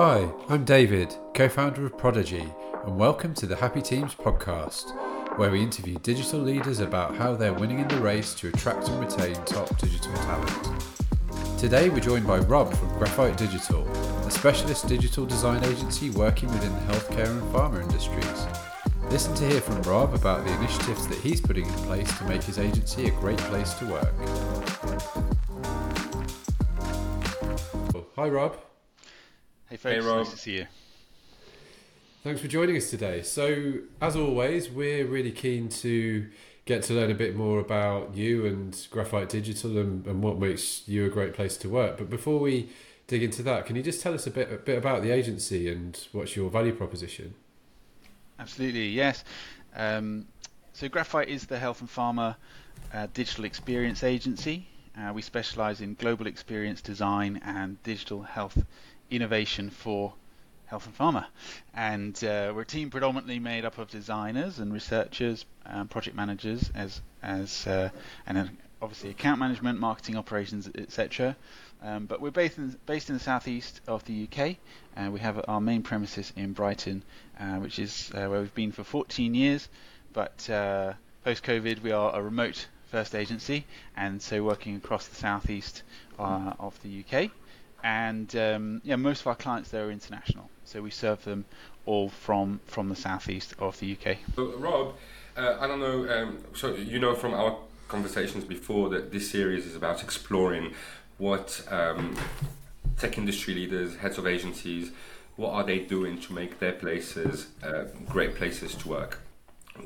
Hi, I'm David, co founder of Prodigy, and welcome to the Happy Teams podcast, where we interview digital leaders about how they're winning in the race to attract and retain top digital talent. Today we're joined by Rob from Graphite Digital, a specialist digital design agency working within the healthcare and pharma industries. Listen to hear from Rob about the initiatives that he's putting in place to make his agency a great place to work. Hi, Rob. Hey, folks. Hey, Rob. Nice to see you. Thanks for joining us today. So, as always, we're really keen to get to learn a bit more about you and Graphite Digital and, and what makes you a great place to work. But before we dig into that, can you just tell us a bit a bit about the agency and what's your value proposition? Absolutely, yes. Um, so, Graphite is the health and pharma uh, digital experience agency. Uh, we specialize in global experience design and digital health innovation for health and pharma. And uh, we're a team predominantly made up of designers and researchers, um, project managers, as as uh, and obviously account management, marketing operations, etc. Um, but we're based in, based in the southeast of the UK. Uh, we have our main premises in Brighton, uh, which is uh, where we've been for 14 years. But uh, post COVID, we are a remote first agency, and so working across the southeast uh, of the UK and um, yeah, most of our clients there are international, so we serve them all from from the southeast of the UK. So, Rob, uh, I don't know. Um, so you know from our conversations before that this series is about exploring what um, tech industry leaders, heads of agencies, what are they doing to make their places uh, great places to work.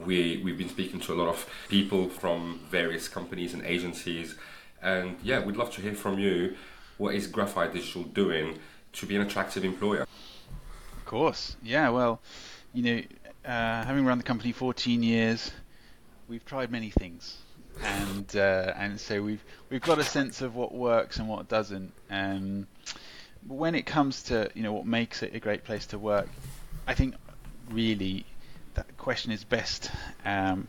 We we've been speaking to a lot of people from various companies and agencies, and yeah, we'd love to hear from you. What is Graphite Digital doing to be an attractive employer? Of course, yeah. Well, you know, uh, having run the company 14 years, we've tried many things, and uh, and so we've we've got a sense of what works and what doesn't. Um, but when it comes to you know what makes it a great place to work, I think really that question is best um,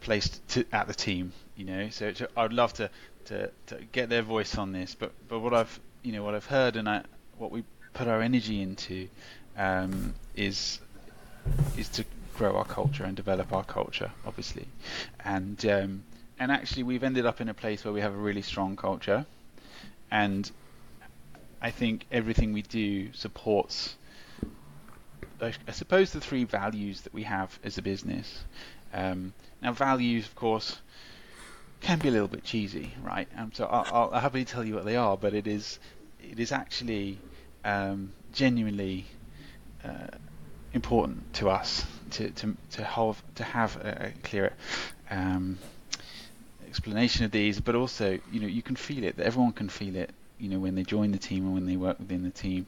placed to, at the team. You know, so I'd love to, to, to get their voice on this, but but what I've you know what I've heard and I, what we put our energy into um, is is to grow our culture and develop our culture, obviously, and um, and actually we've ended up in a place where we have a really strong culture, and I think everything we do supports. I suppose the three values that we have as a business. Um, now, values, of course, can be a little bit cheesy, right? Um, so I'll, I'll happily tell you what they are, but it is it is actually um, genuinely uh, important to us to to to have to have a, a clear um, explanation of these, but also you know you can feel it. That everyone can feel it. You know when they join the team and when they work within the team.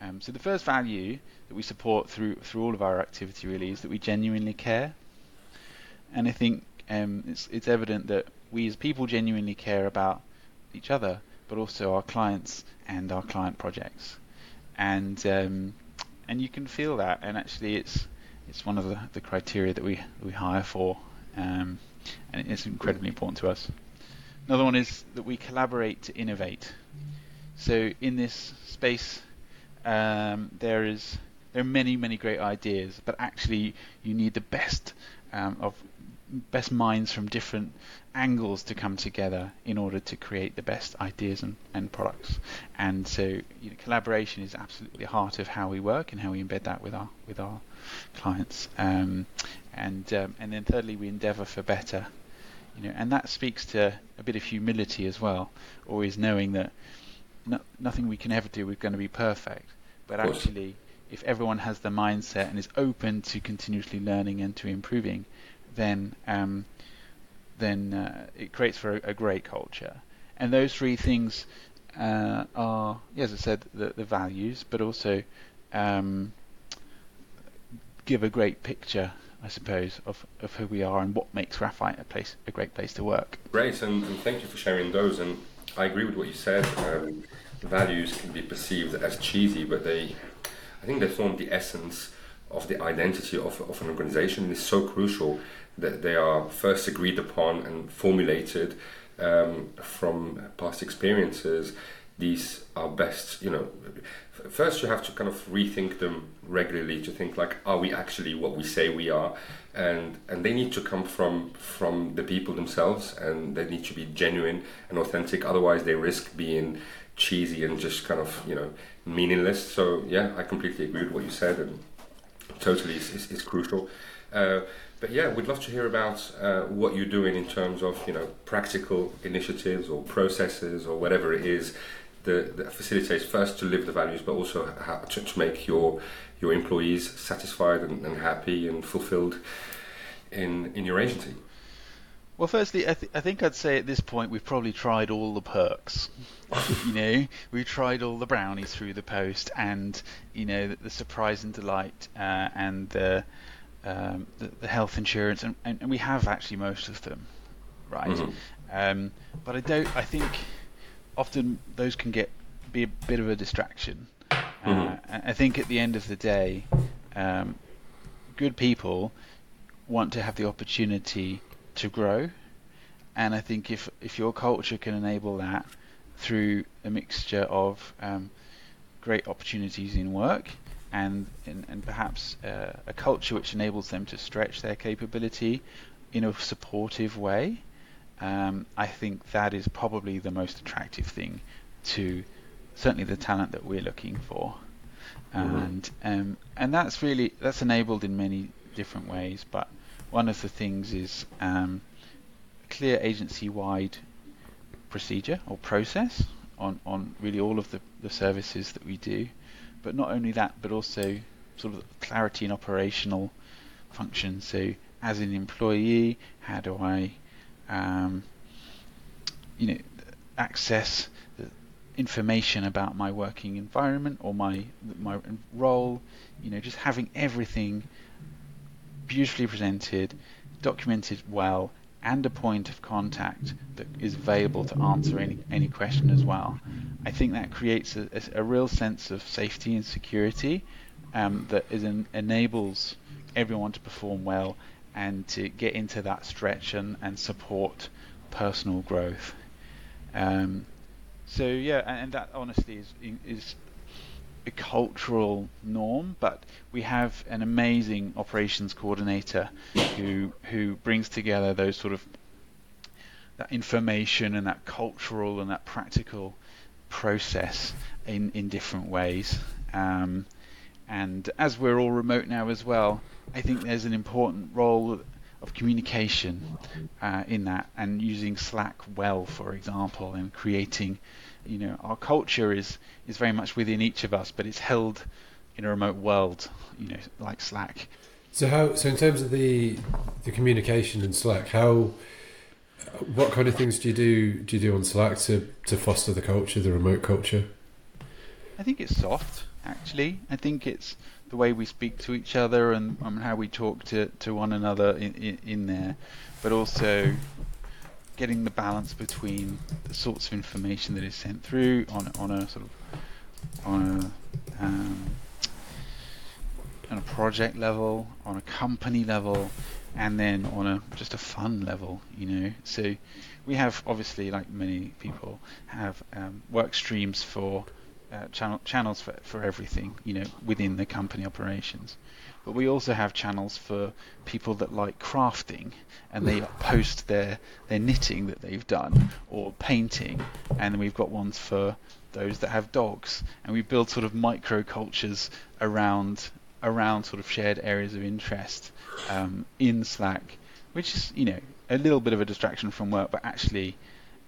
Um, so the first value that we support through through all of our activity really is that we genuinely care, and I think um, it's it's evident that we as people genuinely care about each other, but also our clients and our client projects, and um, and you can feel that, and actually it's it's one of the, the criteria that we we hire for, um, and it's incredibly important to us. Another one is that we collaborate to innovate. So in this space, um, there is there are many many great ideas, but actually you need the best um, of best minds from different angles to come together in order to create the best ideas and, and products. And so you know, collaboration is absolutely the heart of how we work and how we embed that with our with our clients. Um, and um, and then thirdly, we endeavour for better. You know, and that speaks to a bit of humility as well, always knowing that no, nothing we can ever do is going to be perfect, but actually, if everyone has the mindset and is open to continuously learning and to improving, then um, then uh, it creates for a, a, great culture. And those three things uh, are, as I said, the, the values, but also um, give a great picture, I suppose, of, of who we are and what makes Graphite a place, a great place to work. Great, and, and thank you for sharing those. And I agree with what you said. Um, values can be perceived as cheesy, but they, I think, they form the essence of the identity of, of an organization. It's so crucial that they are first agreed upon and formulated um, from past experiences. these are best, you know, first you have to kind of rethink them regularly to think like, are we actually what we say we are? And and they need to come from from the people themselves, and they need to be genuine and authentic. Otherwise, they risk being cheesy and just kind of you know meaningless. So yeah, I completely agree with what you said, and totally is, is, is crucial. Uh, but yeah, we'd love to hear about uh, what you're doing in terms of you know practical initiatives or processes or whatever it is that, that facilitates first to live the values, but also how to, to make your your employees satisfied and, and happy and fulfilled in in your agency. Well, firstly, I, th- I, think I'd say at this point we've probably tried all the perks. you know, we've tried all the brownies through the post, and you know the, the surprise and delight, uh, and the, um, the, the health insurance, and, and, we have actually most of them, right? Mm-hmm. Um, but I don't. I think often those can get be a bit of a distraction. Uh, mm-hmm. Uh, I think at the end of the day, um, good people want to have the opportunity to grow. And I think if if your culture can enable that through a mixture of um, great opportunities in work and and, and perhaps uh, a culture which enables them to stretch their capability in a supportive way, um, I think that is probably the most attractive thing to certainly the talent that we're looking for. Mm-hmm. And um, and that's really that's enabled in many different ways, but one of the things is um, clear agency-wide procedure or process on, on really all of the, the services that we do. But not only that, but also sort of clarity in operational functions. So as an employee, how do I, um, you know, access information about my working environment or my my role? You know, just having everything beautifully presented, documented well, and a point of contact that is available to answer any, any question as well. I think that creates a, a real sense of safety and security um, that is an, enables everyone to perform well and to get into that stretch and, and support personal growth. Um, so yeah, and, and that honestly is is a cultural norm, but we have an amazing operations coordinator who who brings together those sort of that information and that cultural and that practical process in in different ways. Um, and as we're all remote now as well, I think there's an important role of communication uh, in that, and using Slack well, for example, and creating you know, our culture is is very much within each of us, but it's held in a remote world, you know, like Slack. So how? So in terms of the the communication in Slack, how? What kind of things do you do? Do you do on Slack to to foster the culture, the remote culture? I think it's soft, actually. I think it's the way we speak to each other and how we talk to, to one another in, in, in there, but also getting the balance between the sorts of information that is sent through on on a sort of on a um, on a project level, on a company level, and then on a just a fun level, you know. So we have obviously, like many people, have um, work streams for uh, channel, channels for, for everything, you know, within the company operations. But we also have channels for people that like crafting and they post their, their knitting that they've done or painting. And we've got ones for those that have dogs. And we build sort of micro cultures around around sort of shared areas of interest um, in Slack, which is, you know, a little bit of a distraction from work, but actually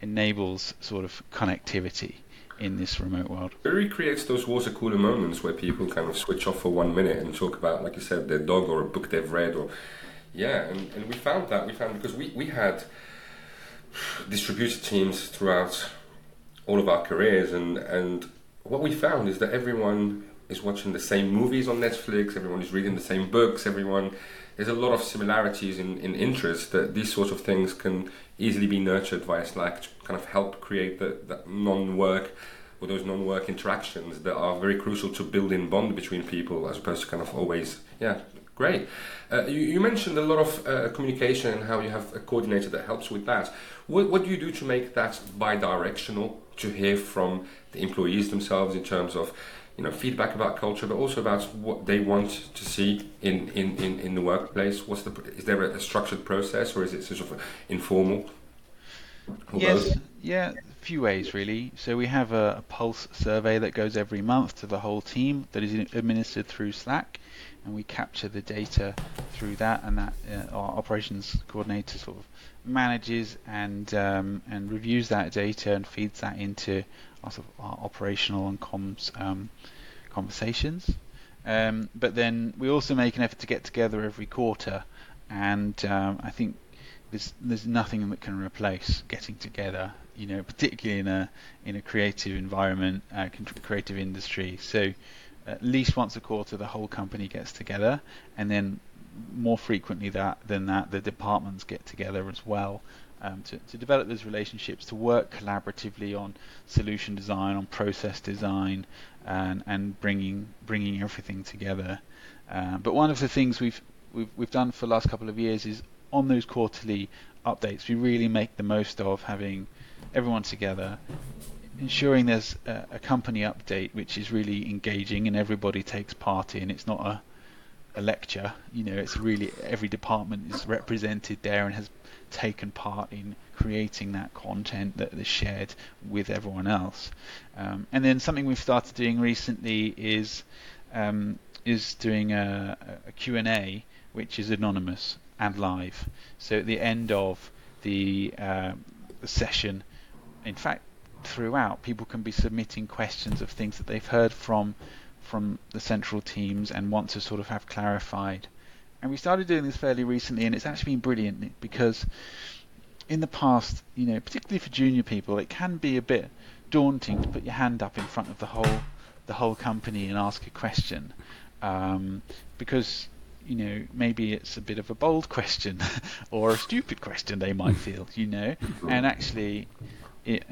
enables sort of connectivity in this remote world. It recreates those water cooler moments where people kind of switch off for one minute and talk about, like you said, their dog or a book they've read, or yeah, and, and we found that we found because we we had distributed teams throughout all of our careers, and and what we found is that everyone is watching the same movies on Netflix, everyone is reading the same books, everyone there's a lot of similarities in, in interest that these sorts of things can easily be nurtured via Slack kind of help create the, that non-work or those non-work interactions that are very crucial to building bond between people as opposed to kind of always yeah Great. Uh, you, you, mentioned a lot of uh, communication and how you have a coordinator that helps with that. What, what do you do to make that bi-directional to hear from the employees themselves in terms of you know feedback about culture, but also about what they want to see in, in, in, in the workplace? What's the is there a structured process or is it sort of informal? Yes, both? yeah, a few ways really. So we have a, a pulse survey that goes every month to the whole team that is administered through Slack and we capture the data through that, and that uh, our operations coordinator sort of manages and um, and reviews that data and feeds that into our, sort of our operational and comms um, conversations. Um, but then we also make an effort to get together every quarter, and um, I think there's there's nothing that can replace getting together. You know, particularly in a in a creative environment, uh, creative industry. So at least once a quarter the whole company gets together, and then more frequently that than that the departments get together as well um, to, to develop those relationships, to work collaboratively on solution design, on process design, and, and bringing bringing everything together. Uh, but one of the things we've, we've we've done for the last couple of years is on those quarterly updates, we really make the most of having everyone together, ensuring there's a, a, company update which is really engaging and everybody takes part in. It's not a a lecture. You know, it's really every department is represented there and has taken part in creating that content that is shared with everyone else. Um, and then something we've started doing recently is um, is doing a, a Q&A which is anonymous and live. So at the end of the, uh, session, in fact, throughout, people can be submitting questions of things that they've heard from from the central teams and want to sort of have clarified. And we started doing this fairly recently, and it's actually been brilliant because in the past, you know, particularly for junior people, it can be a bit daunting to put your hand up in front of the whole the whole company and ask a question um, because you know maybe it's a bit of a bold question or a stupid question they might feel, you know, and actually it,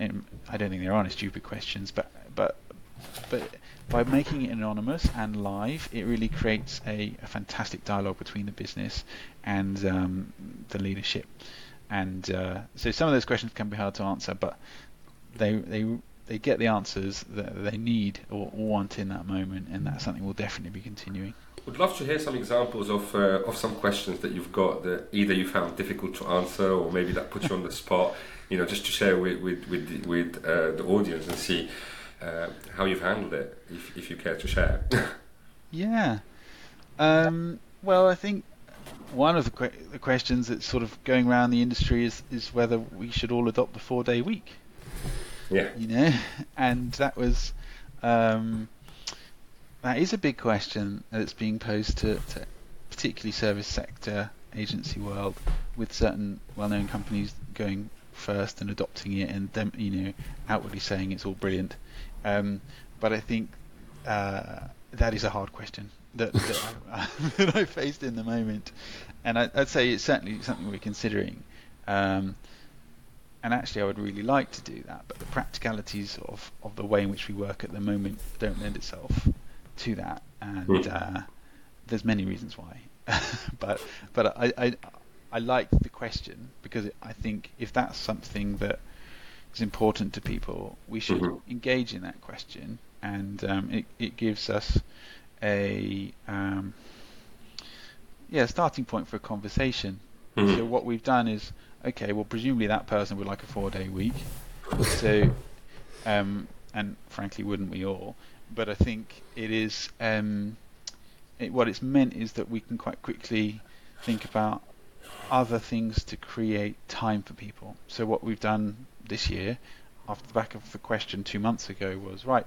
I don't think there are any stupid questions, but but but by making it anonymous and live, it really creates a, a fantastic dialogue between the business and um, the leadership. And uh, so some of those questions can be hard to answer, but they they they get the answers that they need or want in that moment, and that's something we'll definitely be continuing. Would love to hear some examples of uh, of some questions that you've got that either you found difficult to answer or maybe that put you on the spot. You know, just to share with with with, with uh, the audience and see uh, how you've handled it, if, if you care to share. yeah. Um, well, I think one of the, que- the, questions that's sort of going around the industry is, is whether we should all adopt the four day week. Yeah. You know, and that was um, that is a big question that's being posed to, to particularly service sector agency world with certain well-known companies going first and adopting it and them you know outwardly saying it's all brilliant um, but I think uh, that is a hard question that, that, I, that I faced in the moment, and I, would say it's certainly something we're considering. Um, and actually, I would really like to do that, but the practicalities of, of the way in which we work at the moment don't lend itself to that, and hmm. uh, there's many reasons why. but but I, I I like the question because I think if that's something that is important to people, we should mm-hmm. engage in that question, and um, it, it gives us a um, yeah starting point for a conversation. Mm-hmm. So what we've done is okay, well presumably that person would like a four day week, so um, and frankly wouldn't we all? But I think it is um, it, what it's meant is that we can quite quickly think about other things to create time for people. So what we've done this year, after the back of the question two months ago, was right.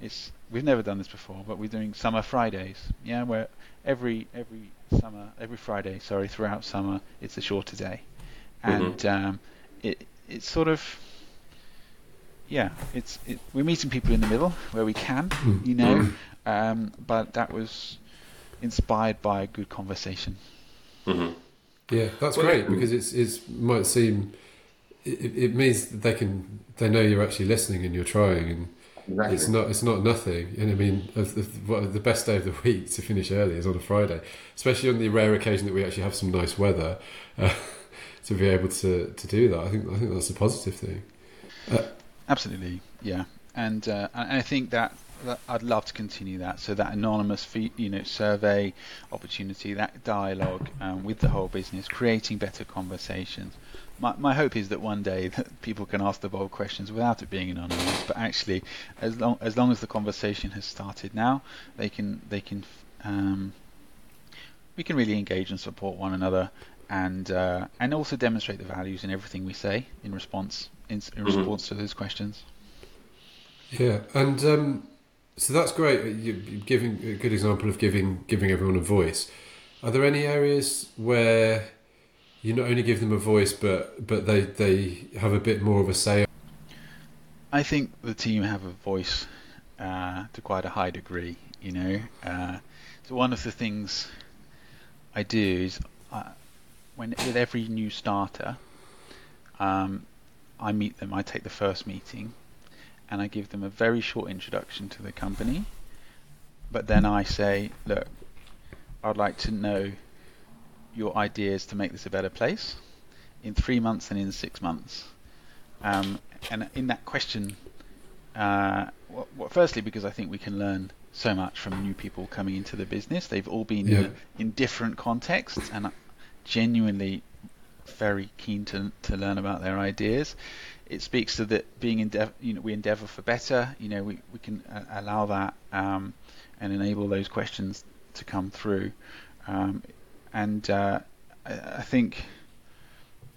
It's we've never done this before, but we're doing summer Fridays. Yeah, where every every summer, every Friday, sorry, throughout summer, it's a shorter day, mm-hmm. and um, it it's sort of yeah, it's it, we're meeting people in the middle where we can, mm-hmm. you know, um, but that was inspired by a good conversation. Mm-hmm. Yeah, that's well, great because it's it might seem it, it means that they can they know you're actually listening and you're trying and Exactly. It's not it's not nothing, and I mean the, the best day of the week to finish early is on a Friday, especially on the rare occasion that we actually have some nice weather. Uh, to be able to, to do that, I think I think that's a positive thing. Uh, Absolutely, yeah, and uh, and I think that, that, I'd love to continue that. So that anonymous, fee, you know, survey opportunity, that dialogue um, with the whole business, creating better conversations. My, my hope is that one day that people can ask the bold questions without it being anonymous, but actually, as long as long as the conversation has started now, they can they can um, we can really engage and support one another and uh, and also demonstrate the values in everything we say in response in, in mm-hmm. response to those questions. Yeah, and um, so that's great. You're giving a good example of giving giving everyone a voice. Are there any areas where you not only give them a voice, but but they they have a bit more of a say? I think the team have a voice uh, to quite a high degree. You know, uh, so one of the things I do is uh, when with every new starter, um, I meet them. I take the first meeting, and I give them a very short introduction to the company. But then I say, look, I'd like to know your ideas to make this a better place in three months and in six months. Um, and in that question, uh, well, well, firstly, because I think we can learn so much from new people coming into the business. They've all been yeah. in, in, different contexts, and genuinely very keen to to learn about their ideas. It speaks to that being endeavor, you know, we endeavour for better. You know, we we can uh, allow that um, and enable those questions to come through. Um, and uh, I, I think,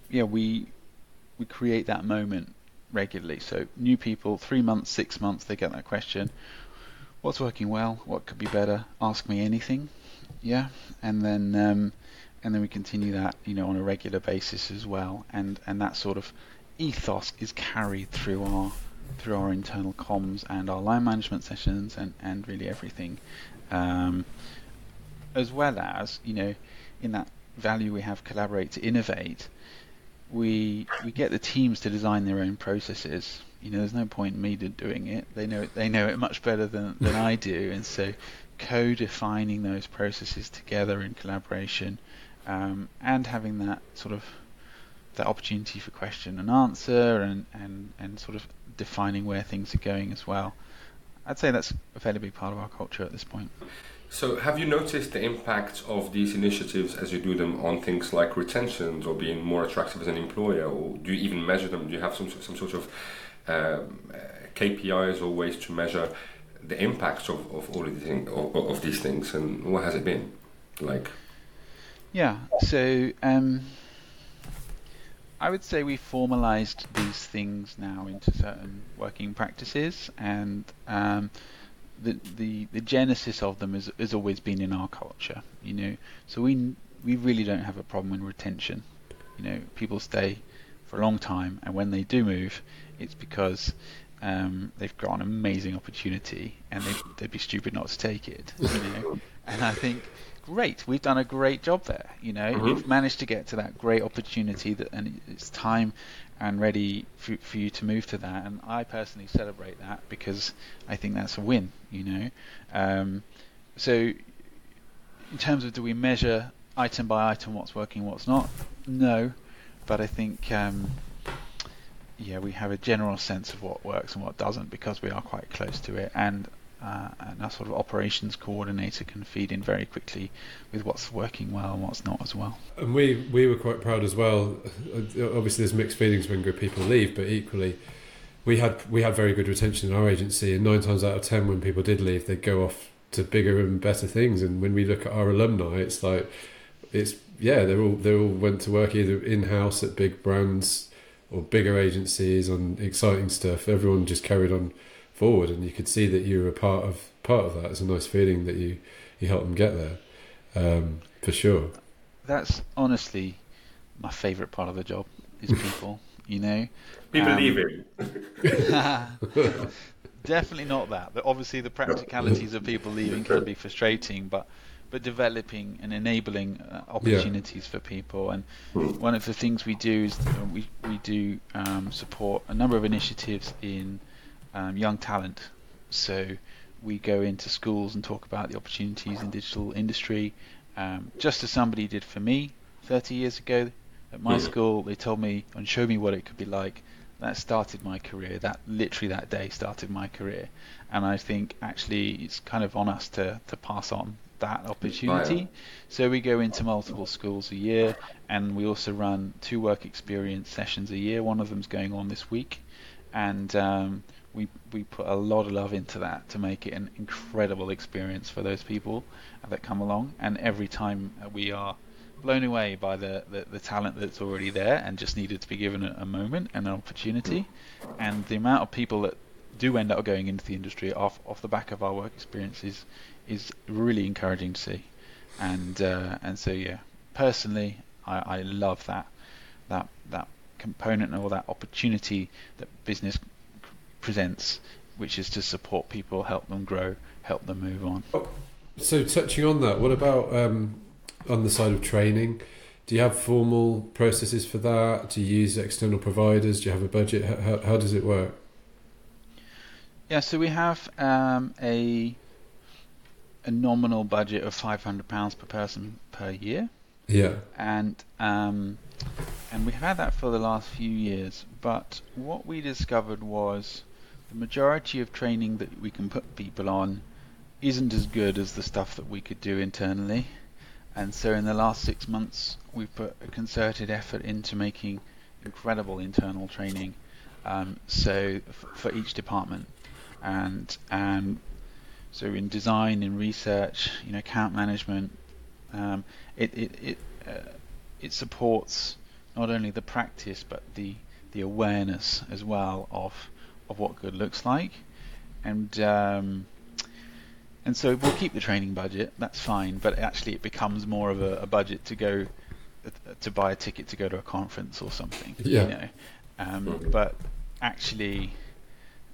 yeah, we we create that moment regularly. So new people, three months, six months, they get that question. What's working well? What could be better? Ask me anything. Yeah, and then um, and then we continue that, you know, on a regular basis as well. And and that sort of ethos is carried through our through our internal comms and our line management sessions and and really everything, um, as well as you know, in that value we have collaborate to innovate. We we get the teams to design their own processes. You know, there's no point in me doing it. They know it. They know it much better than than I do, and so co-defining those processes together in collaboration um, and having that sort of that opportunity for question and answer and, and, and sort of defining where things are going as well. I'd say that's a fairly big part of our culture at this point. So, have you noticed the impact of these initiatives as you do them on things like retention or being more attractive as an employer, or do you even measure them? Do you have some some sort of um, KPIs or ways to measure the impacts of, of all of these things, and what has it been like? Yeah, so um, I would say we formalized these things now into certain working practices, and um, the, the the genesis of them has, has always been in our culture. You know, so we we really don't have a problem in retention. You know, people stay for a long time, and when they do move, it's because um, they've got an amazing opportunity, and they, would be stupid not to take it. You know, and I think great. We've done a great job there. You know, mm-hmm. we've managed to get to that great opportunity that, and it's time and ready for, for you to move to that. And I personally celebrate that because I think that's a win. You know, um, so in terms of do we measure item by item what's working, what's not? No, but I think. Um, yeah, we have a general sense of what works and what doesn't because we are quite close to it, and uh, and our sort of operations coordinator can feed in very quickly with what's working well and what's not as well. And we we were quite proud as well. Obviously, there's mixed feelings when good people leave, but equally, we had we had very good retention in our agency. And nine times out of ten, when people did leave, they'd go off to bigger and better things. And when we look at our alumni, it's like it's yeah, they all they all went to work either in house at big brands or bigger agencies on exciting stuff. Everyone just carried on forward, and you could see that you were a part of part of that. It's a nice feeling that you you helped them get there, um, for sure. That's honestly my favourite part of the job is people. you know, people um, leaving. definitely not that. But obviously, the practicalities of people leaving can be frustrating, but but developing and enabling uh, opportunities yeah. for people. And one of the things we do is we we do um, support a number of initiatives in um, young talent So we go into schools and talk about the opportunities in digital industry, um, just as somebody did for me 30 years ago at my school. They told me and showed me what it could be like. That started my career. That literally that day started my career, and I think actually it's kind of on us to to pass on that opportunity. So we go into multiple schools a year, and we also run two work experience sessions a year. One of them's going on this week, and um, we we put a lot of love into that to make it an incredible experience for those people that come along. And every time we are blown away by the, the, the talent that's already there and just needed to be given a, a moment and an opportunity. And the amount of people that do end up going into the industry off off the back of our work experiences is really encouraging to see. And uh, and so yeah, personally, I, I love that that that component or that opportunity that business presents, which is to support people, help them grow, help them move on. So, touching on that, what about um, on the side of training? Do you have formal processes for that? Do you use external providers? Do you have a budget? How, how, how does it work? Yeah, so we have um, a a nominal budget of five hundred pounds per person per year, Yeah. and um, and we've had that for the last few years. But what we discovered was the majority of training that we can put people on isn't as good as the stuff that we could do internally. And so in the last six months, we've put a concerted effort into making incredible internal training. Um, so for each department, and and so in design, in research, you know, account management, um, it it it, uh, it supports not only the practice but the the awareness as well of of what good looks like, and um, and so we'll keep the training budget. That's fine, but actually it becomes more of a, a budget to go to buy a ticket to go to a conference or something. Yeah. You know, um, but actually.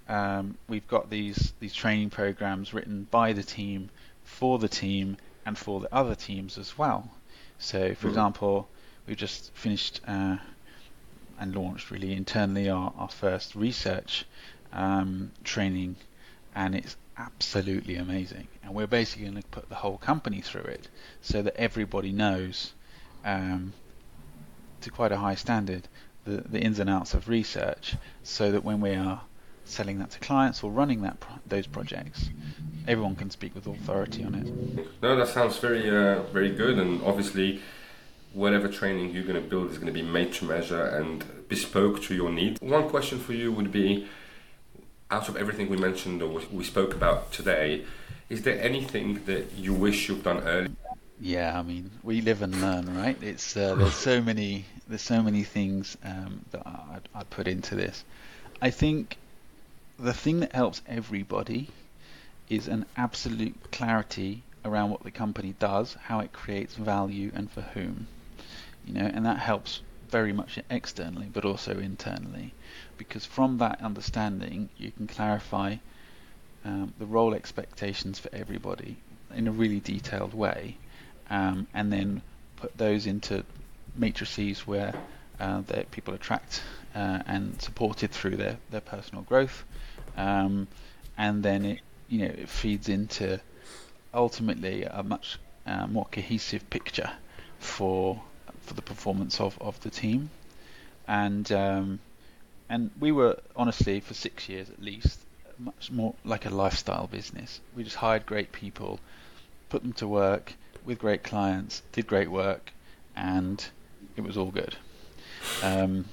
Um, we've got these these training programs written by the team, for the team, and for the other teams as well. So, for Mhm. example, we've just finished uh, and launched really internally our, our first research um, training, and it's absolutely amazing. And we're basically going to put the whole company through it so that everybody knows um, to quite a high standard the, the ins and outs of research, so that when we are selling that to clients or running that pro- those projects, everyone can speak with authority on it. No, that sounds very, uh, very good. And obviously, whatever training you're going to build is going to be made to measure and bespoke to your needs. One question for you would be: out of everything we mentioned or we spoke about today, is there anything that you wish you've done earlier? Yeah, I mean, we live and learn, right? It's uh, there's so many there's so many things um, that I, I put into this. I think the thing that helps everybody is an absolute clarity around what the company does, how it creates value, and for whom. You know, and that helps very much externally, but also internally, because from that understanding, you can clarify um, the role expectations for everybody in a really detailed way, um, and then put those into matrices where uh, that people are tracked uh, and supported through their, their personal growth, um, and then it you know it feeds into ultimately a much uh, more cohesive picture for for the performance of, of the team, and um, and we were honestly for six years at least much more like a lifestyle business. We just hired great people, put them to work with great clients, did great work, and it was all good. Um,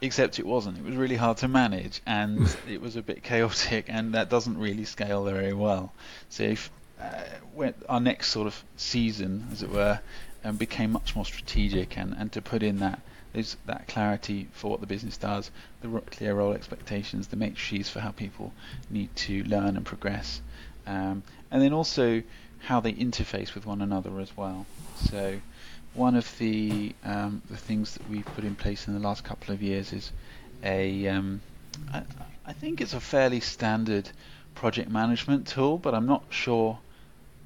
except it wasn't. It was really hard to manage, and it was a bit chaotic, and that doesn't really scale very well. So if uh, our next sort of season, as it were, um, became much more strategic, and, and to put in that there's that clarity for what the business does, the clear role expectations, the matrices for how people need to learn and progress, um, and then also how they interface with one another as well. So one of the um, the things that we've put in place in the last couple of years is a um, I, I think it's a fairly standard project management tool, but I'm not sure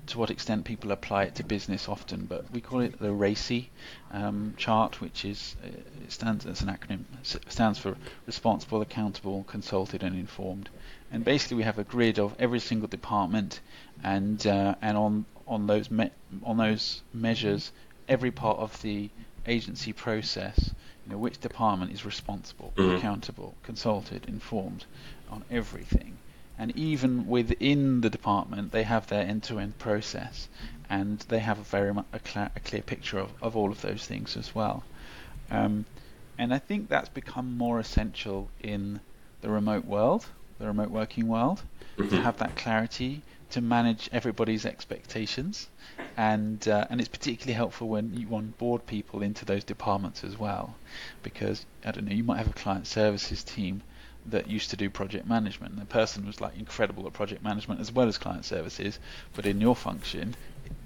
to what extent people apply it to business often, but we call it the RACI um, chart, which is uh, it stands as an acronym stands for responsible, accountable, consulted, and informed. And basically, we have a grid of every single department, and uh, and on on those me- on those measures, every part of the agency process. You know, which department is responsible, mm-hmm. accountable, consulted, informed on everything and even within the department, they have their end-to-end process, and they have a very a, cl- a clear picture of, of all of those things as well. Um, and I think that's become more essential in the remote world, the remote working world, mm-hmm. to have that clarity to manage everybody's expectations, and uh, and it's particularly helpful when you onboard people into those departments as well, because I don't know, you might have a client services team that used to do project management. The person was like incredible at project management as well as client services, but in your function,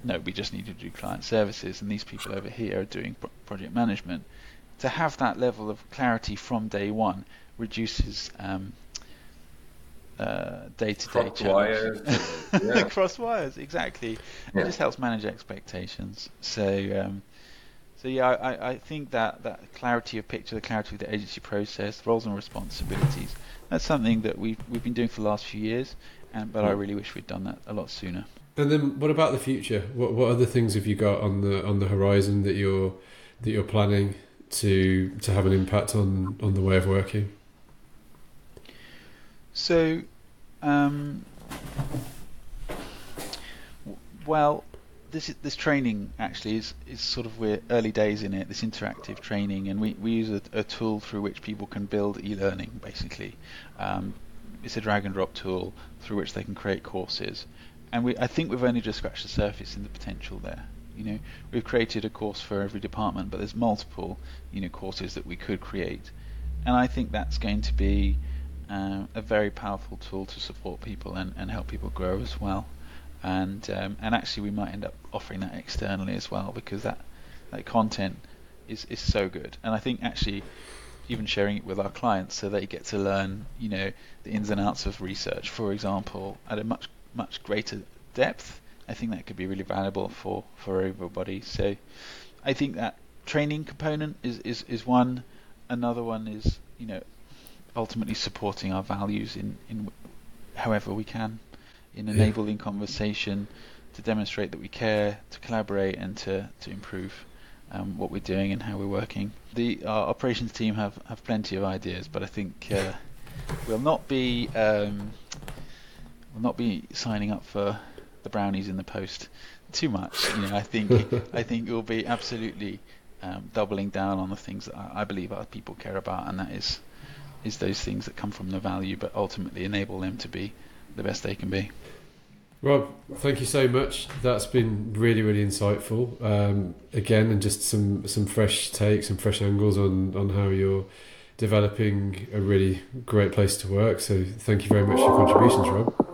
no, we just need to do client services, and these people over here are doing pro- project management. To have that level of clarity from day one reduces um, uh, day-to-day cross wires, yeah. cross wires, exactly. Yeah. It just helps manage expectations. So. Um, so yeah, I, I think that, that clarity of picture, the clarity of the agency process, roles and responsibilities, that's something that we've we've been doing for the last few years, and but I really wish we'd done that a lot sooner. And then, what about the future? What what other things have you got on the on the horizon that you're that you're planning to to have an impact on on the way of working? So, um, well, this this training actually is, is sort of we're early days in it. This interactive training, and we, we use a, a tool through which people can build e-learning. Basically, um, it's a drag and drop tool through which they can create courses, and we I think we've only just scratched the surface in the potential there. You know, we've created a course for every department, but there's multiple you know courses that we could create, and I think that's going to be uh, a very powerful tool to support people and, and help people grow as well and um, and actually we might end up offering that externally as well because that that content is is so good. And I think actually even sharing it with our clients so they get to learn you know the ins and outs of research for example at a much much greater depth I think that could be really valuable for for everybody. So I think that training component is is, is one. Another one is you know ultimately supporting our values in in however we can in enabling yeah. conversation to demonstrate that we care, to collaborate, and to, to improve um, what we're doing and how we're working. The our operations team have, have plenty of ideas, but I think uh, we'll not be um, we'll not be signing up for the brownies in the post too much. You know, I think I think we'll be absolutely um, doubling down on the things that I, I believe our people care about, and that is is those things that come from the value, but ultimately enable them to be the best they can be. Rob, thank you so much. That's been really, really insightful. Um, again, and just some some fresh takes, some fresh angles on on how you're developing a really great place to work. So, thank you very much for your contributions, Rob.